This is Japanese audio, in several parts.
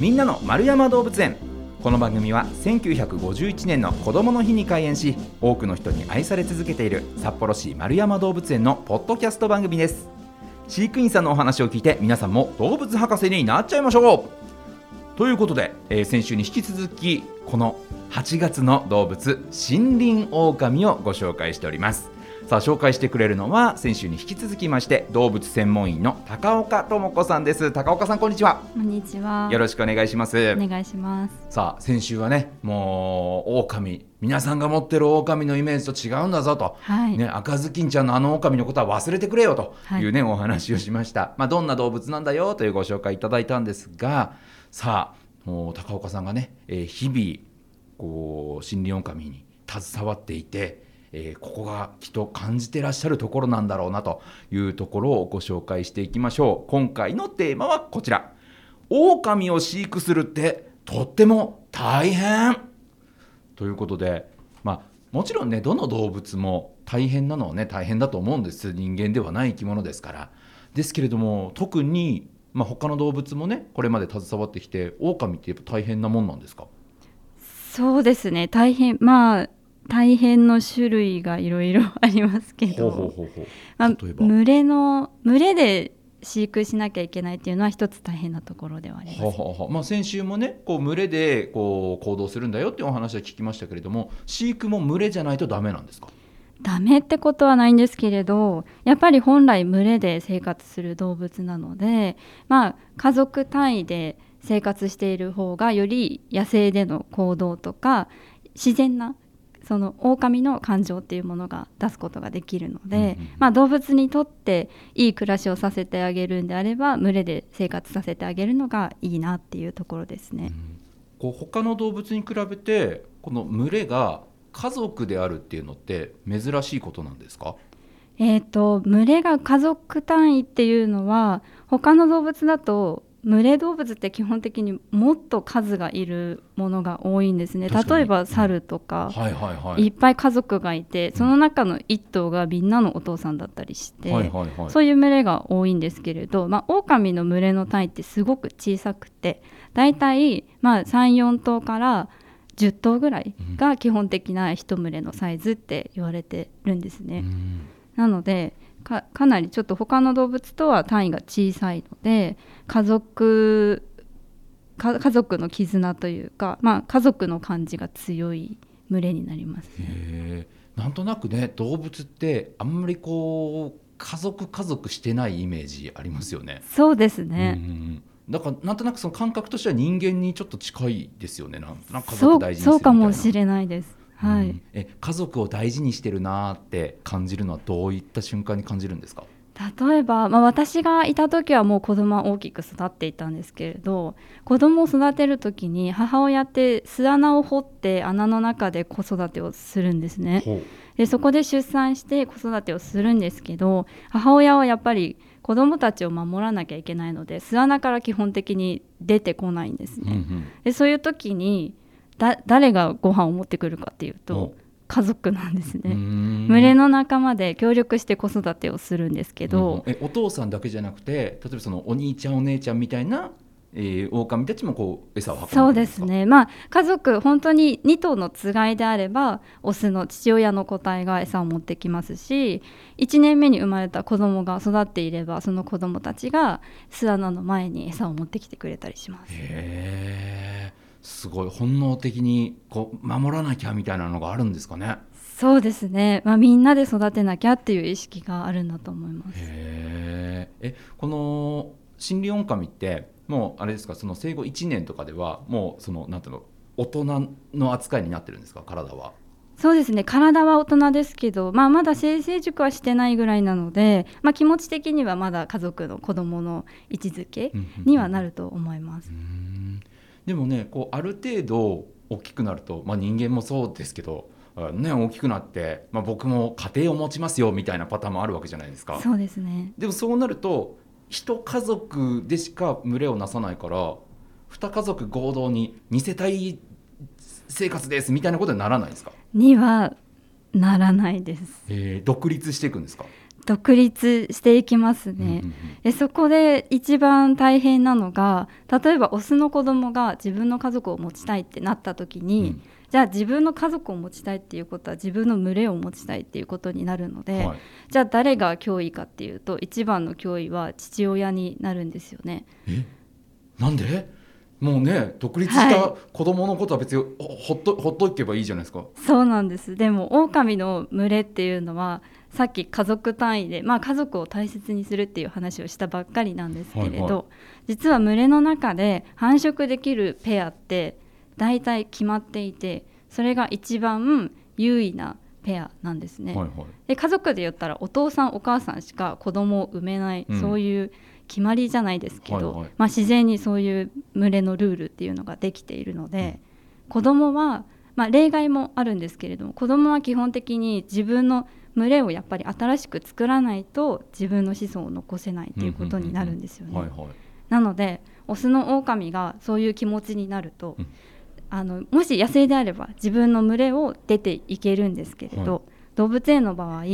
みんなの丸山動物園。この番組は1951年の子どもの日に開園し多くの人に愛され続けている札幌市丸山動物園のポッドキャスト番組です。飼育員さんのお話を聞いて皆さんも動物博士になっちゃいましょう。ということで、えー先週に引き続きこの8月の動物森林狼をご紹介しております。さあ紹介してくれるのは先週に引き続きまして動物専門員の高岡智子さんです。高岡さんこんにちは。こんにちは。よろしくお願いします。お願いします。さあ先週はねもう狼。皆さんが持ってる狼のイメージと違うんだぞと、はい。ね、赤ずきんちゃんのあの狼のことは忘れてくれよと。はい。いうね、お話をしました、まあ、どんな動物なんだよ？というご紹介いただいたんですがさあもう高岡さんがね、えー日々こう森林狼に携わっていて、えーここがきっと感じてらっしゃるところなんだろうなというところをご紹介していきましょう。今回のテーマはこちら。狼を飼育するってとっても大変。ということで、まあ、もちろんねどの動物も大変なのはね大変だと思うんです。人間ではない生き物ですから。ですけれども特に、まあ、他の動物もねこれまで携わってきて狼ってやっぱ大変なもんなんですか？そうですね。大変まあ大変の種類がいろいろありますけど、群れの群れで飼育しなきゃいけないっていうのは一つ大変なところではあります。はあはあはあ。まあ、先週もねこう群れでこう行動するんだよっていうお話は聞きましたけれども飼育も群れじゃないとダメなんですか？ダメってことはないんですけれどやっぱり本来群れで生活する動物なので、まあ、家族単位で生活している方がより野生での行動とか自然なその狼の感情っていうものが出すことができるので、うんうん。まあ、動物にとっていい暮らしをさせてあげるんであれば群れで生活させてあげるのがいいなっていうところですね。こう他の動物に比べてこの群れが家族であるっていうのって珍しいことなんですか？えー、と群れが家族単位っていうのは他の動物だと群れ動物って基本的にもっと数がいるものが多いんですね。例えば猿とか、はいはいはい。いっぱい家族がいてその中の一頭がみんなのお父さんだったりして、はいはいはい。そういう群れが多いんですけれど、まあ、狼の群れの単位ってすごく小さくてだいたいまあ34頭から10頭ぐらいが基本的な一群れのサイズって言われてるんですね。うん。なのでかかなりちょっと他の動物とは単位が小さいので家族か家族の絆というか、まあ、家族の感じが強い群れになりますね。なんとなくね動物ってあんまりこう家族家族してないイメージありますよね。そうですうんね、うんうんだからなんとなくその感覚としては人間にちょっと近いですよねなんか家族大事にそうかもしれないです。はい、うん。え家族を大事にしてるなーって感じるのはどういった瞬間に感じるんですか？例えば、まあ、私がいた時はもう子供は大きく育っていたんですけれど子供を育てる時に母親って巣穴を掘って穴の中で子育てをするんですね。でそこで出産して子育てをするんですけど母親はやっぱり子供たちを守らなきゃいけないので巣穴から基本的に出てこないんですね。でそういう時にだ誰がご飯を持ってくるかっていうお。と家族なんですね。ん。群れの仲間で協力して子育てをするんですけど、うんえお父さんだけじゃなくて例えばそのお兄ちゃんお姉ちゃんみたいな、えー、狼たちもこう餌を運んでくるそうんですね。まあ家族本当に2頭のつがいであればオスの父親の個体が餌を持ってきますし1年目に生まれた子供が育っていればその子供たちが巣穴の前に餌を持ってきてくれたりします。へえすごい本能的にこう守らなきゃみたいなのがあるんですかね。そうですね、まあ、みんなで育てなきゃっていう意識があるんだと思います。へええこの森林狼ってもうあれですか？その生後1年とかではもうそのなんていうの大人の扱いになってるんですか？体は。そうですね。体は大人ですけど、まあ、まだ性成熟はしてないぐらいなので、まあ、気持ち的にはまだ家族の子供の位置づけにはなると思います。う。んでもねこうある程度大きくなると、まあ、人間もそうですけど、あね、大きくなって、まあ、僕も家庭を持ちますよみたいなパターンもあるわけじゃないですか。そうですね。でもそうなると一家族でしか群れをなさないから二家族合同に二世帯生活ですみたいなことにならないんですか、にはならないです。えー独立していくんですか？独立していきますね。でそこで一番大変なのが例えばオスの子供が自分の家族を持ちたいってなった時に、うん。じゃあ自分の家族を持ちたいっていうことは自分の群れを持ちたいっていうことになるので、はい。じゃあ誰が脅威かっていうと一番の脅威は父親になるんですよね。え？なんで？もうね独立した子供のことは別にほほっとほっといけばいいじゃないですか。そうなんです。でも狼の群れっていうのはさっき家族単位で、まあ、家族を大切にするっていう話をしたばっかりなんですけれど、はいはい実は群れの中で繁殖できるペアって大体決まっていてそれが一番優位なペアなんですね。はいはい。で家族で言ったらお父さんお母さんしか子供を産めない、うんそういう決まりじゃないですけど、はいはいまあ、自然にそういう群れのルールっていうのができているので、子供は、まあ、例外もあるんですけれども子供は基本的に自分の群れをやっぱり新しく作らないと自分の子孫を残せないっていうことになるんですよね。なのでオスの狼がそういう気持ちになると、うんあのもし野生であれば自分の群れを出ていけるんですけれど、はい動物園の場合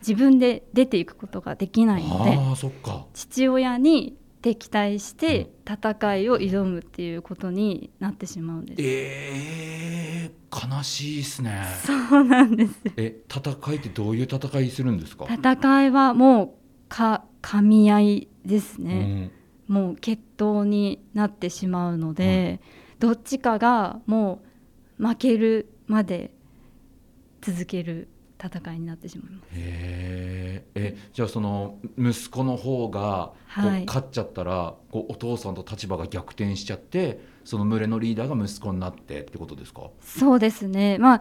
自分で出ていくことができないのでああそっか。父親に敵対して戦いを挑むっていうことになってしまうんです。えー、悲しいですね。そうなんですえ戦いってどういう戦いするんですか？戦いはもうか噛み合いですうね。んもう決闘になってしまうので、どっちかがもう負けるまで続ける戦いになってしまいます。へーえじゃあその息子の方がこうはい勝っちゃったら、こうお父さんと立場が逆転しちゃってその群れのリーダーが息子になってってことですか？そうですね。まあ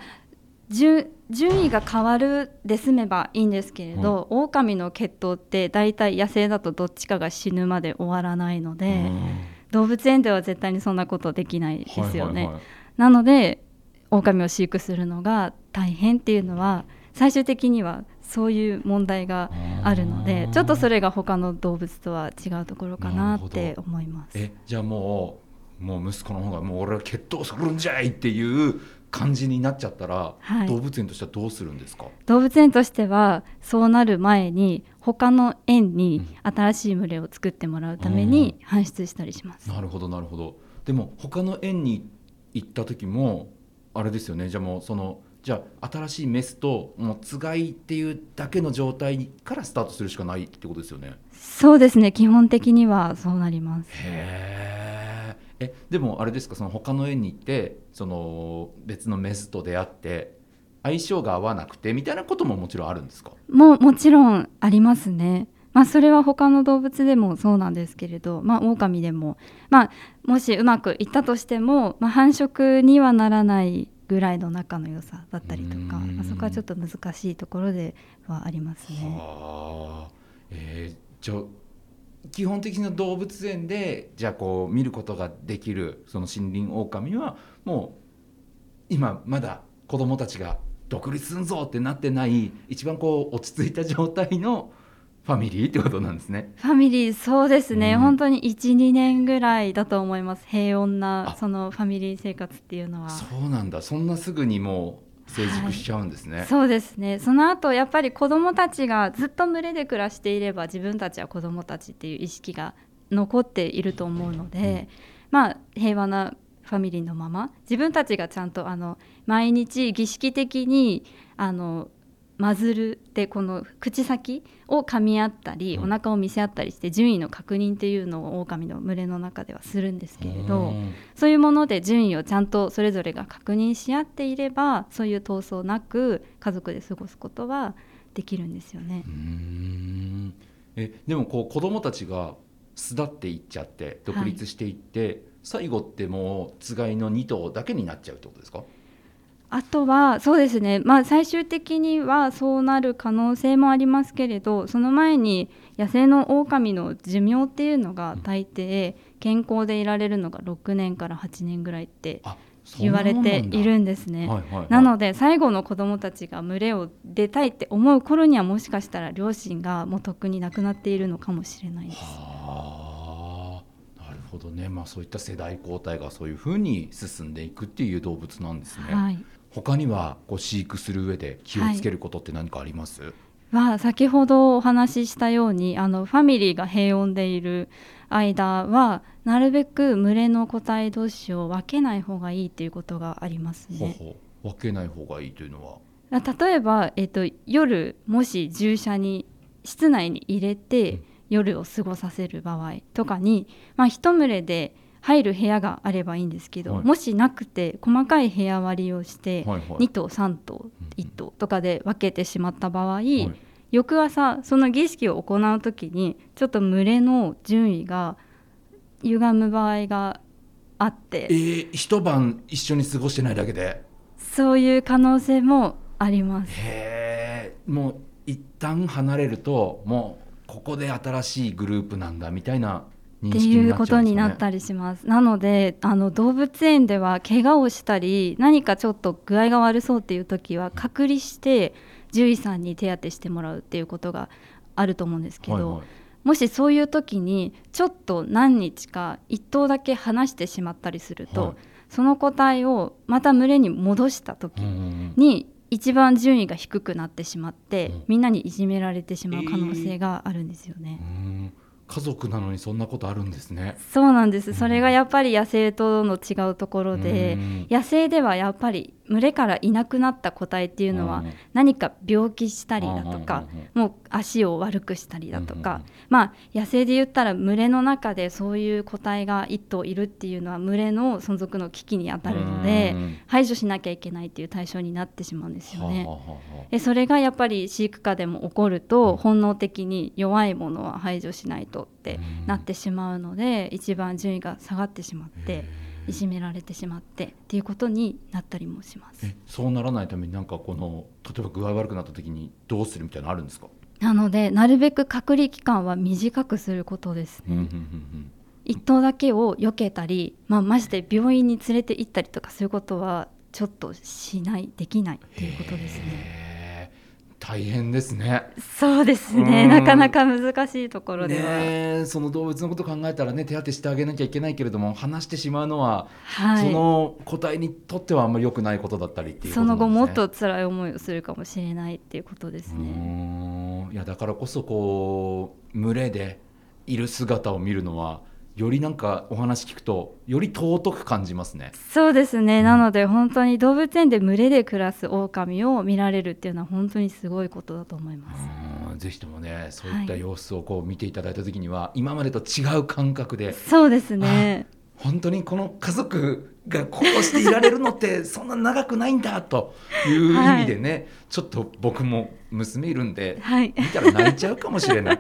順順位が変わるで済めばいいんですけれど、狼の血統って大体野生だとどっちかが死ぬまで終わらないので、うん動物園では絶対にそんなことできないですよね。はいはいはいなので狼を飼育するのが大変っていうのは最終的にはそういう問題があるのでちょっとそれが他の動物とは違うところかなって思います。えじゃあもうもう息子の方がもう俺は決闘するんじゃいっていう感じになっちゃったら、はい。動物園としてはどうするんですか？動物園としてはそうなる前に他の園に新しい群れを作ってもらうために搬出したりします。なるほどなるほど。でも他の園に行った時もあれですよね。じゃあもうそのじゃあ新しいメスともうつがいっていうだけの状態からスタートするしかないってことですよね。そうですね。基本的にはそうなります。へー。えでもあれですか？その他の園に行ってその別のメスと出会って相性が合わなくてみたいなことももちろんあるんですか？ももちろんありますね。まあ、それは他の動物でもそうなんですけれど、まあ、狼でも、まあ、もしうまくいったとしても、まあ、繁殖にはならないぐらいの仲の良さだったりとか、まあ、そこはちょっと難しいところではありますね。はあ、えーじゃあ基本的な動物園でじゃあこう見ることができるその森林オオカミはもう今まだ子供たちが独立すんぞってなってない一番こう落ち着いた状態のファミリーってことなんですね。ファミリーそうですね、うん。本当に12年ぐらいだと思います。平穏なあ。そのファミリー生活っていうのは。そうなんだ。そんなすぐにもう成熟しちゃうんですね。そうですね。その後やっぱり子どもたちがずっと群れで暮らしていれば自分たちは子どもたちっていう意識が残っていると思うので、まあ平和なファミリーのまま自分たちがちゃんとあの毎日儀式的にあのマズルでこの口先を噛み合ったり、うんお腹を見せ合ったりして順位の確認っていうのを狼の群れの中ではするんですけれど。うんそういうもので順位をちゃんとそれぞれが確認し合っていればそういう闘争なく家族で過ごすことはできるんですよねうー。んえでもこう子供たちが巣立っていっちゃって独立していって、最後ってもうつがいの2頭だけになっちゃうってことですか？あとはそうですね、まあ、最終的にはそうなる可能性もありますけれどその前に野生の狼の寿命っていうのが大抵健康でいられるのが6年から8年ぐらいって言われているんですね。はいはいはい。なので最後の子どもたちが群れを出たいって思う頃にはもしかしたら両親がもうとっくに亡くなっているのかもしれないです。はあなるほどね。まあそういった世代交代がそういうふうに進んでいくっていう動物なんですね、はい、他にはこう飼育する上で気をつけることって何かあります、は先ほどお話ししたようにあのファミリーが平穏でいる間はなるべく群れの個体同士を分けない方がいいということがありますね。ほうほう。分けない方がいいというのは？例えば、えっと、夜もし従者に室内に入れて、うん。夜を過ごさせる場合とかに、まあ、一群れで入る部屋があればいいんですけど、はい。もしなくて細かい部屋割りをして、はいはい。2頭3頭1頭とかで分けてしまった場合、はい。翌朝その儀式を行う時にちょっと群れの順位が歪む場合があっえてー、一晩一緒に過ごしてないだけで？そういう可能性もあります。へえもう一旦離れるともうここで新しいグループなんだみたいな認っていうことになったりします。なのであの動物園では怪我をしたり何かちょっと具合が悪そうっていう時は隔離して獣医さんに手当てしてもらうっていうことがあると思うんですけど、はいはい。もしそういう時にちょっと何日か1頭だけ離してしまったりすると、はい。その個体をまた群れに戻した時に一番順位が低くなってしまって、うん。みんなにいじめられてしまう可能性があるんですよね。うん家族なのにそんなことあるんですね。そうなんです、うん。それがやっぱり野生との違うところで、うん。野生ではやっぱり群れからいなくなった個体っていうのはうん何か病気したりだとか、もう足を悪くしたりだとか、まあ野生で言ったら群れの中でそういう個体が1頭いるっていうのは群れの存続の危機にあたるので、うん排除しなきゃいけないっていう対象になってしまうんですよね。でそれがやっぱり飼育下でも起こると、本能的に弱いものは排除しないとってなってしまうので、一番順位が下がってしまっていじめられてしまってっていうことになったりもします。えそうならないためになんかこの例えば具合悪くなった時にどうするみたいなのあるんですか、なのでなるべく隔離期間は短くすることです。うんうんうん一頭だけを避けたり、まあ、まして病院に連れて行ったりとかそういうことはちょっとしないできないっていうことですね。大変ですね。そうですうねん。なかなか難しいところでは、ねえその動物のこと考えたらね手当てしてあげなきゃいけないけれども話してしまうのは、はい、その個体にとってはあんまり良くないことだったりっていうことそなんです、ね、の後もっと辛い思いをするかもしれないっていうことですうね。いやだからこそこう群れでいる姿を見るのはよりなんかお話聞くとより尊く感じますね。そうですね、なので本当に動物園で群れで暮らす狼を見られるっていうのは本当にすごいことだと思います。うんぜひともねそういったはい様子をこう見ていただいた時には、今までと違う感覚でそうですね。本当にこの家族がこうしていられるのってそんな長くないんだという意味でね、ちょっと僕も娘いるんではい。見たら泣いちゃうかもしれない。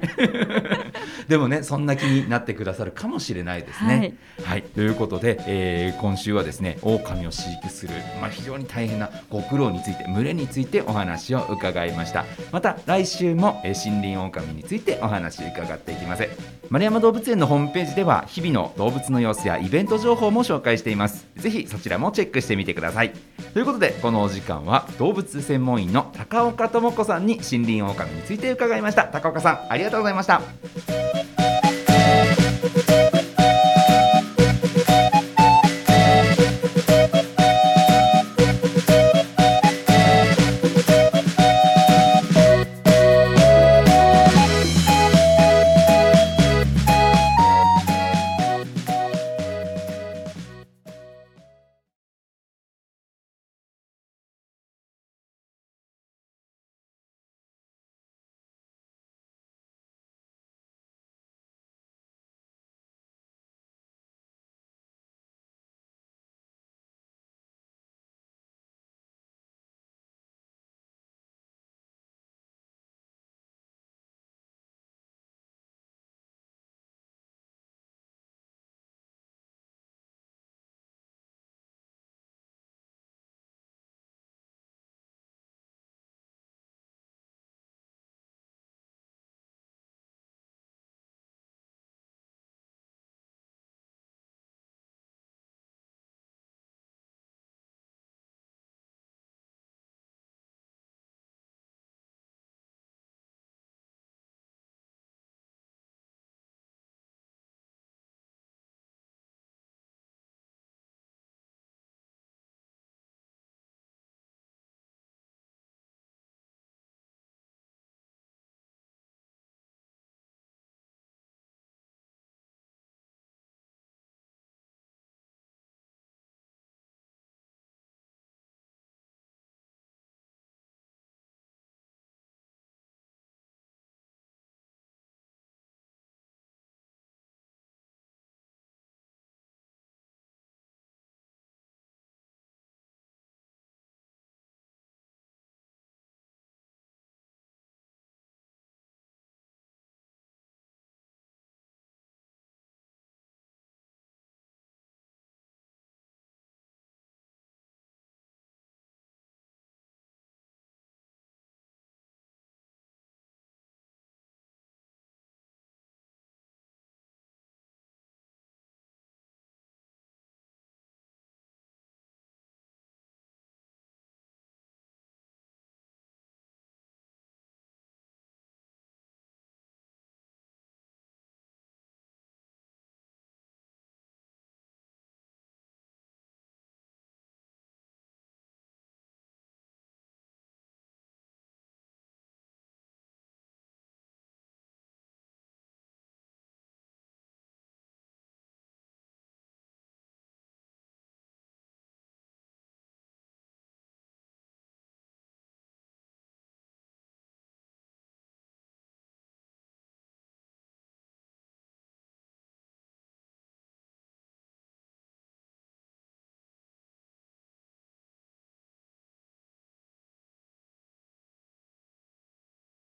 でもねそんな気になってくださるかもしれないですね。はい、ということで、えー今週はですね狼を飼育する、まあ、非常に大変なご苦労について群れについてお話を伺いました。また来週も、えー森林狼についてお話伺っていきます。丸山動物園のホームページでは日々の動物の様子やイベント情報も紹介していますぜひそちらもチェックしてみてください。ということでこのお時間は動物専門医の高岡智子さんに森林狼について伺いました。高岡さんありがとうございました。